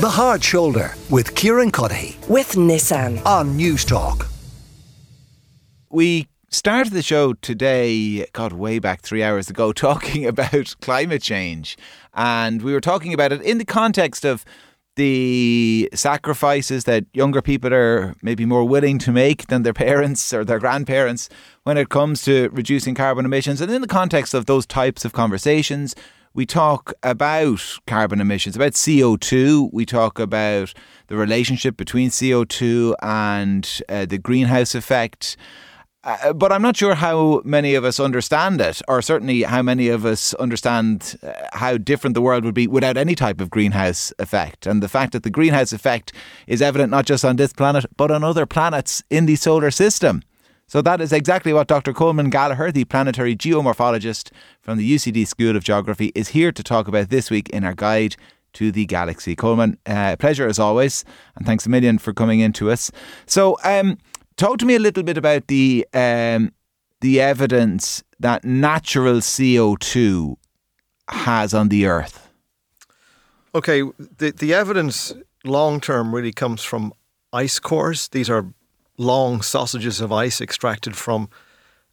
The Hard Shoulder with Kieran Cuddihy with Nissan. on News Talk. We started the show today, God, way back three hours ago, talking about climate change. And we were talking about it in the context of the sacrifices that younger people are maybe more willing to make than their parents or their grandparents when it comes to reducing carbon emissions. And in the context of those types of conversations, we talk about carbon emissions, about CO2. We talk about the relationship between CO2 and uh, the greenhouse effect. Uh, but I'm not sure how many of us understand it, or certainly how many of us understand uh, how different the world would be without any type of greenhouse effect. And the fact that the greenhouse effect is evident not just on this planet, but on other planets in the solar system. So that is exactly what Dr. Colman Gallagher, the planetary geomorphologist from the UCD School of Geography, is here to talk about this week in our guide to the galaxy. Colman, uh, pleasure as always, and thanks a million for coming in to us. So, um, talk to me a little bit about the um, the evidence that natural CO two has on the Earth. Okay, the the evidence long term really comes from ice cores. These are long sausages of ice extracted from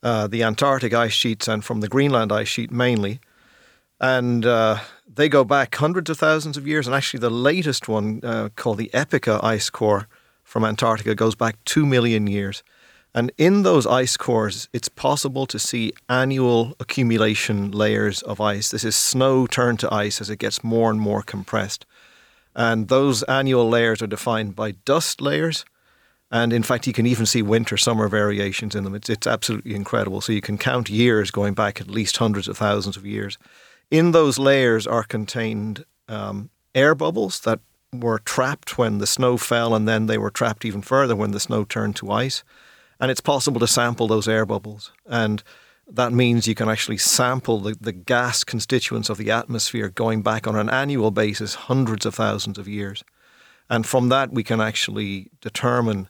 uh, the Antarctic ice sheets and from the Greenland ice sheet mainly, and uh, they go back hundreds of thousands of years. And actually, the latest one uh, called the Epica ice core from Antarctica goes back two million years. And in those ice cores, it's possible to see annual accumulation layers of ice. This is snow turned to ice as it gets more and more compressed. And those annual layers are defined by dust layers. And in fact, you can even see winter summer variations in them. It's, it's absolutely incredible. So you can count years going back at least hundreds of thousands of years. In those layers are contained um, air bubbles that were trapped when the snow fell, and then they were trapped even further when the snow turned to ice. And it's possible to sample those air bubbles. And that means you can actually sample the, the gas constituents of the atmosphere going back on an annual basis, hundreds of thousands of years. And from that, we can actually determine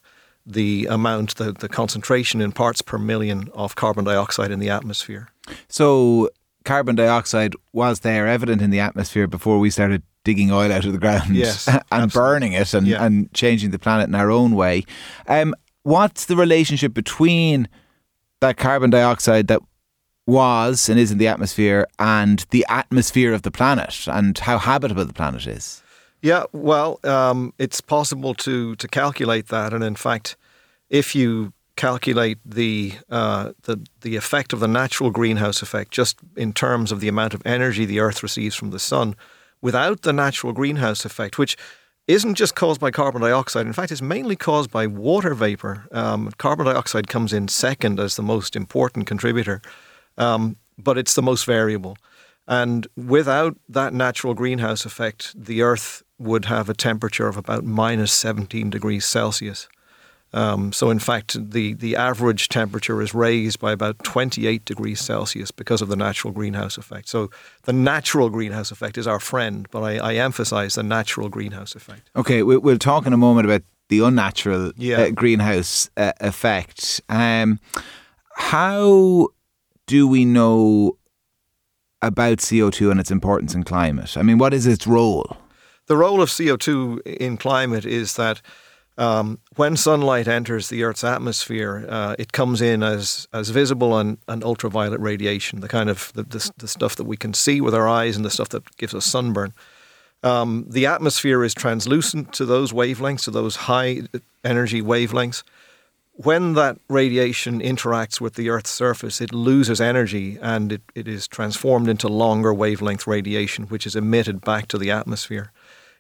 the amount, the, the concentration in parts per million of carbon dioxide in the atmosphere. So, carbon dioxide was there evident in the atmosphere before we started digging oil out of the ground Yes, and absolutely. burning it and, Yeah. and changing the planet in our own way. Um, what's the relationship between that carbon dioxide that was and is in the atmosphere and the atmosphere of the planet and how habitable the planet is? Yeah, well, um, it's possible to to calculate that, and in fact, if you calculate the uh, the the effect of the natural greenhouse effect just in terms of the amount of energy the Earth receives from the sun, without the natural greenhouse effect, which isn't just caused by carbon dioxide. In fact, it's mainly caused by water vapor. Um, carbon dioxide comes in second as the most important contributor, um, but it's the most variable. And without that natural greenhouse effect, the Earth would have a temperature of about minus 17 degrees Celsius. Um, so, in fact, the, the average temperature is raised by about 28 degrees Celsius because of the natural greenhouse effect. So, the natural greenhouse effect is our friend, but I, I emphasize the natural greenhouse effect. Okay, we- we'll talk in a moment about the unnatural Yeah. uh, greenhouse uh, effect. Um, how do we know about CO2 and its importance in climate? I mean, what is its role? The role of CO2 in climate is that um, when sunlight enters the Earth's atmosphere, uh, it comes in as as visible and, and ultraviolet radiation, the kind of the, the, the stuff that we can see with our eyes and the stuff that gives us sunburn. Um, the atmosphere is translucent to those wavelengths, to those high energy wavelengths. When that radiation interacts with the Earth's surface, it loses energy and it, it is transformed into longer wavelength radiation, which is emitted back to the atmosphere.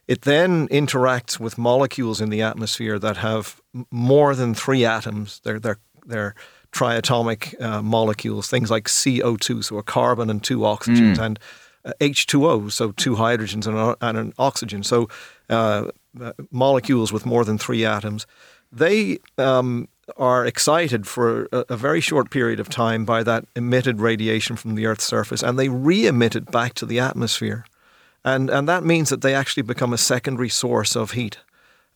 It then interacts with molecules in the atmosphere that have more than three atoms. They're, they're, they're triatomic uh, molecules, things like CO2, so a carbon and two oxygens, and uh, H2O, so two hydrogens and, and an oxygen. So uh, uh, molecules with more than three atoms. They um, are excited for a, a very short period of time by that emitted radiation from the Earth's surface, and they re-emit it back to the atmosphere. And, and that means that they actually become a secondary source of heat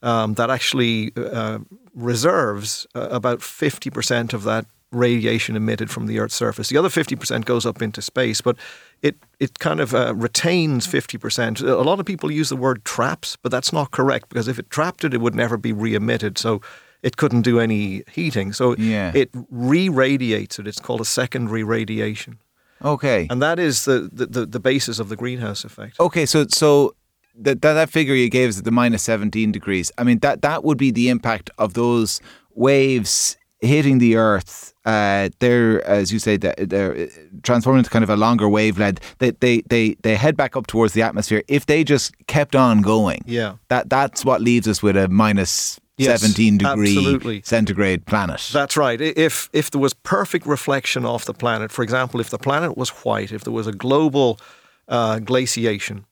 um, that actually uh, reserves uh, about 50% of that radiation emitted from the Earth's surface. The other 50% goes up into space, but it, it kind of uh, retains 50%. A lot of people use the word traps, but that's not correct because if it trapped it, it would never be re emitted. So it couldn't do any heating. So Yeah. it re radiates it. It's called a secondary radiation. Okay. And that is the, the, the, the basis of the greenhouse effect. Okay, so so that that, that figure you gave is at the minus seventeen degrees. I mean that that would be the impact of those waves hitting the Earth. Uh, they're as you say that they're uh, transforming into kind of a longer wavelength. They, they they they head back up towards the atmosphere. If they just kept on going, Yeah. that that's what leaves us with a minus Yes, seventeen degree absolutely. centigrade planet. That's right. If if there was perfect reflection off the planet, for example, if the planet was white, if there was a global uh, glaciation,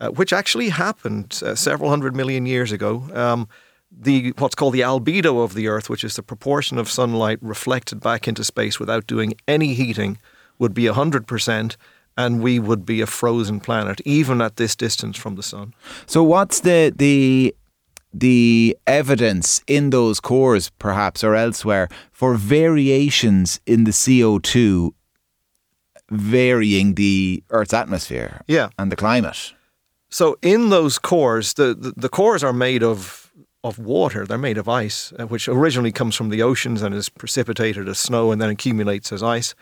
uh, which actually happened uh, several hundred million years ago, um, the what's called the albedo of the Earth, which is the proportion of sunlight reflected back into space without doing any heating, would be hundred percent, and we would be a frozen planet, even at this distance from the sun. So what's the the the evidence in those cores, perhaps or elsewhere, for variations in the CO two varying the Earth's atmosphere Yeah. and the climate? So in those cores, the, the, the cores are made of of water. They're made of ice, uh, which originally comes from the oceans and is precipitated as snow and then accumulates as ice.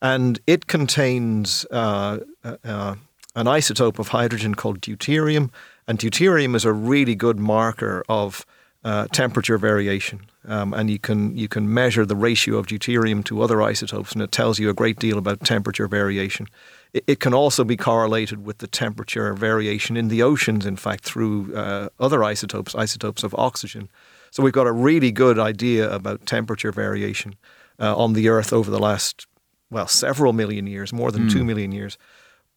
And it contains uh, uh, uh, an isotope of hydrogen called deuterium. And deuterium is a really good marker of uh, temperature variation. Um, and you can you can measure the ratio of deuterium to other isotopes, and it tells you a great deal about temperature variation. It, it can also be correlated with the temperature variation in the oceans, in fact, through uh, other isotopes, isotopes of oxygen. So we've got a really good idea about temperature variation uh, on the Earth over the last, well, several million years, more than two million years.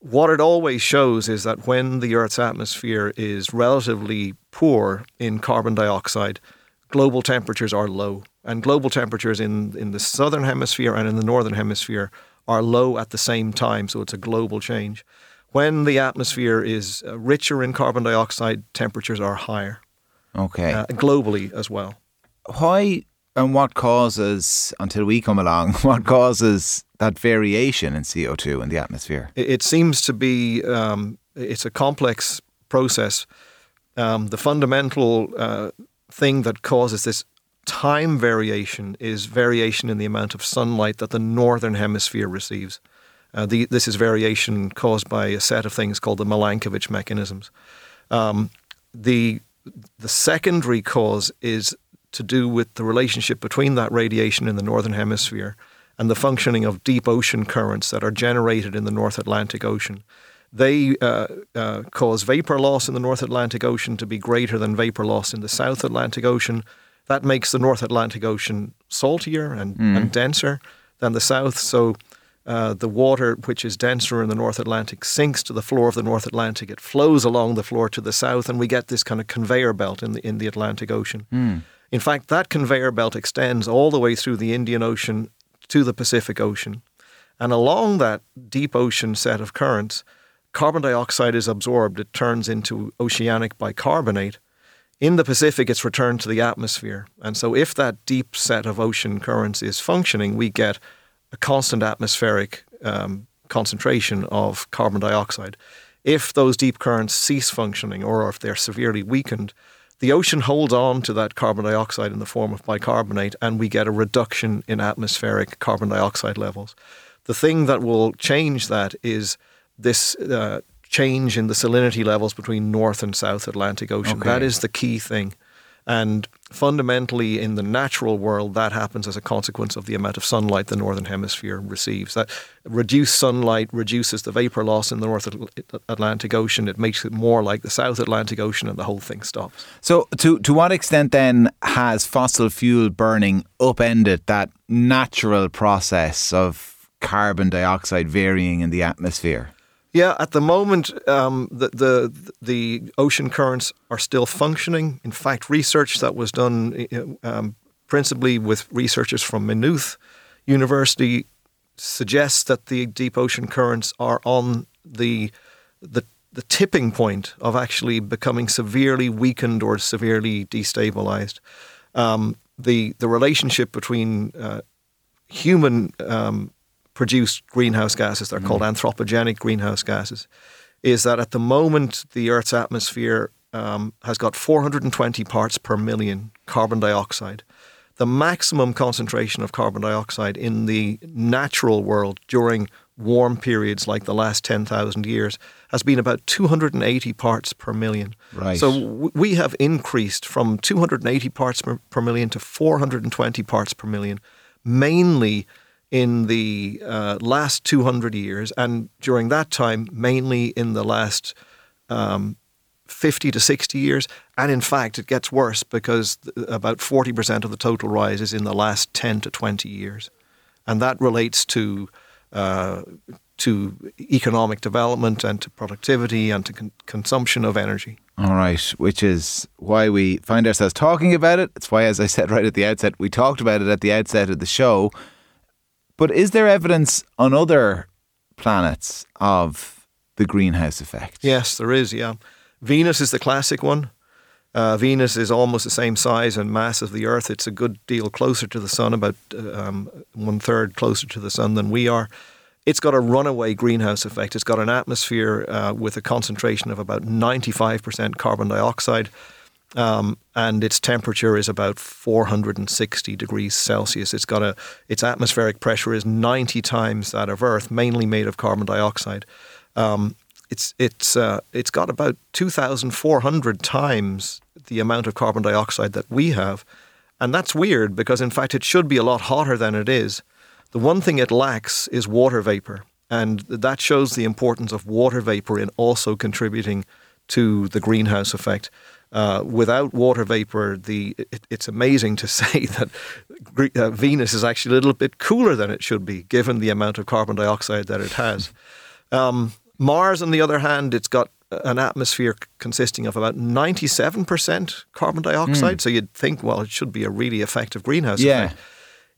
What it always shows is that when the Earth's atmosphere is relatively poor in carbon dioxide, global temperatures are low. And global temperatures in, in the southern hemisphere and in the northern hemisphere are low at the same time. So it's a global change. When the atmosphere is uh, richer in carbon dioxide, temperatures are higher Okay. uh, globally as well. Why and what causes until we come along? What causes that variation in CO two in the atmosphere? It, it seems to be um, it's a complex process. Um, the fundamental uh, thing that causes this time variation is variation in the amount of sunlight that the northern hemisphere receives. Uh, the, this is variation caused by a set of things called the Milankovitch mechanisms. Um, the the secondary cause is to do with the relationship between that radiation in the northern hemisphere and the functioning of deep ocean currents that are generated in the North Atlantic Ocean. They uh, uh, cause vapor loss in the North Atlantic Ocean to be greater than vapor loss in the South Atlantic Ocean. That makes the North Atlantic Ocean saltier and, and denser than the South. So uh, the water, which is denser in the North Atlantic, sinks to the floor of the North Atlantic. It flows along the floor to the south, and we get this kind of conveyor belt in the in the Atlantic Ocean. In fact, that conveyor belt extends all the way through the Indian Ocean to the Pacific Ocean, and along that deep ocean set of currents, carbon dioxide is absorbed. It turns into oceanic bicarbonate. In the Pacific, it's returned to the atmosphere. And so, if that deep set of ocean currents is functioning, we get a constant atmospheric um, concentration of carbon dioxide. If those deep currents cease functioning or if they're severely weakened, the ocean holds on to that carbon dioxide in the form of bicarbonate, and we get a reduction in atmospheric carbon dioxide levels. The thing that will change that is this uh, change in the salinity levels between North and South Atlantic Ocean. Okay. That is the key thing. And fundamentally, in the natural world, that happens as a consequence of the amount of sunlight the northern hemisphere receives. That reduced sunlight reduces the vapor loss in the North Atlantic Ocean. It makes it more like the South Atlantic Ocean, and the whole thing stops. So, to to what extent then has fossil fuel burning upended that natural process of carbon dioxide varying in the atmosphere? Yeah, at the moment, um, the, the the ocean currents are still functioning. In fact, research that was done uh, um, principally with researchers from Maynooth University suggests that the deep ocean currents are on the the the tipping point of actually becoming severely weakened or severely destabilized. Um, the the relationship between uh, human um, produced greenhouse gases, they're called anthropogenic greenhouse gases, is that at the moment the Earth's atmosphere um, has got 420 parts per million carbon dioxide. The maximum concentration of carbon dioxide in the natural world during warm periods like the last 10,000 years has been about 280 parts per million. Right. So w- we have increased from 280 parts per, per million to 420 parts per million, mainly in the uh, last 200 years, and during that time, mainly in the last um, 50 to 60 years. And in fact, it gets worse because about 40% of the total rise is in the last 10 to 20 years. And that relates to uh, to economic development and to productivity and to con- consumption of energy. All right, which is why we find ourselves talking about it. It's why, as I said right at the outset, we talked about it at the outset of the show. But is there evidence on other planets of the greenhouse effect? Yes, there is. Yeah, Venus is the classic one. Uh, Venus is almost the same size and mass as the Earth. It's a good deal closer to the Sun, about uh, um, one third closer to the Sun than we are. It's got a runaway greenhouse effect. It's got an atmosphere uh, with a concentration of about 95% carbon dioxide, um, and its temperature is about 460 degrees Celsius. It's got a its atmospheric pressure is 90 times that of Earth, mainly made of carbon dioxide. Um, it's it's uh, it's got about 2,400 times the amount of carbon dioxide that we have, and that's weird because in fact it should be a lot hotter than it is. The one thing it lacks is water vapor, and that shows the importance of water vapor in also contributing to the greenhouse effect. Uh, without water vapor, the it, it's amazing to say that uh, Venus is actually a little bit cooler than it should be, given the amount of carbon dioxide that it has. Um, Mars, on the other hand, it's got an atmosphere consisting of about 97% carbon dioxide. So you'd think, well, it should be a really effective greenhouse Yeah. effect.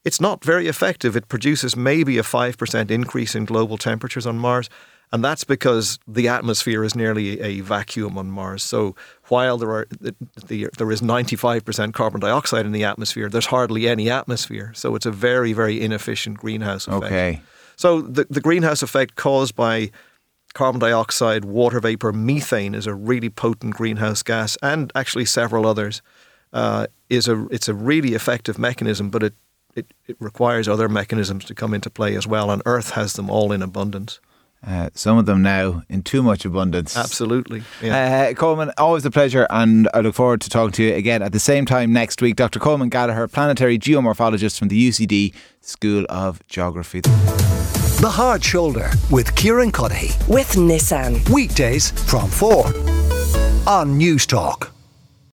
It's not very effective. It produces maybe a 5% increase in global temperatures on Mars. And that's because the atmosphere is nearly a vacuum on Mars. So while there are the, the, there is 95% carbon dioxide in the atmosphere, there's hardly any atmosphere. So it's a very, very inefficient greenhouse effect. Okay. So the, the greenhouse effect caused by carbon dioxide, water vapor, methane is a really potent greenhouse gas, and actually several others. Uh, is a it's a really effective mechanism, but it, it it requires other mechanisms to come into play as well, and Earth has them all in abundance. Uh, some of them now in too much abundance. Absolutely. Yeah. Uh, Colman, always a pleasure, and I look forward to talking to you again at the same time next week. Dr. Colman Gallagher, planetary geomorphologist from the UCD School of Geography. The Hard Shoulder with Kieran Cuddihy. with Nissan. Weekdays from 4 on Newstalk.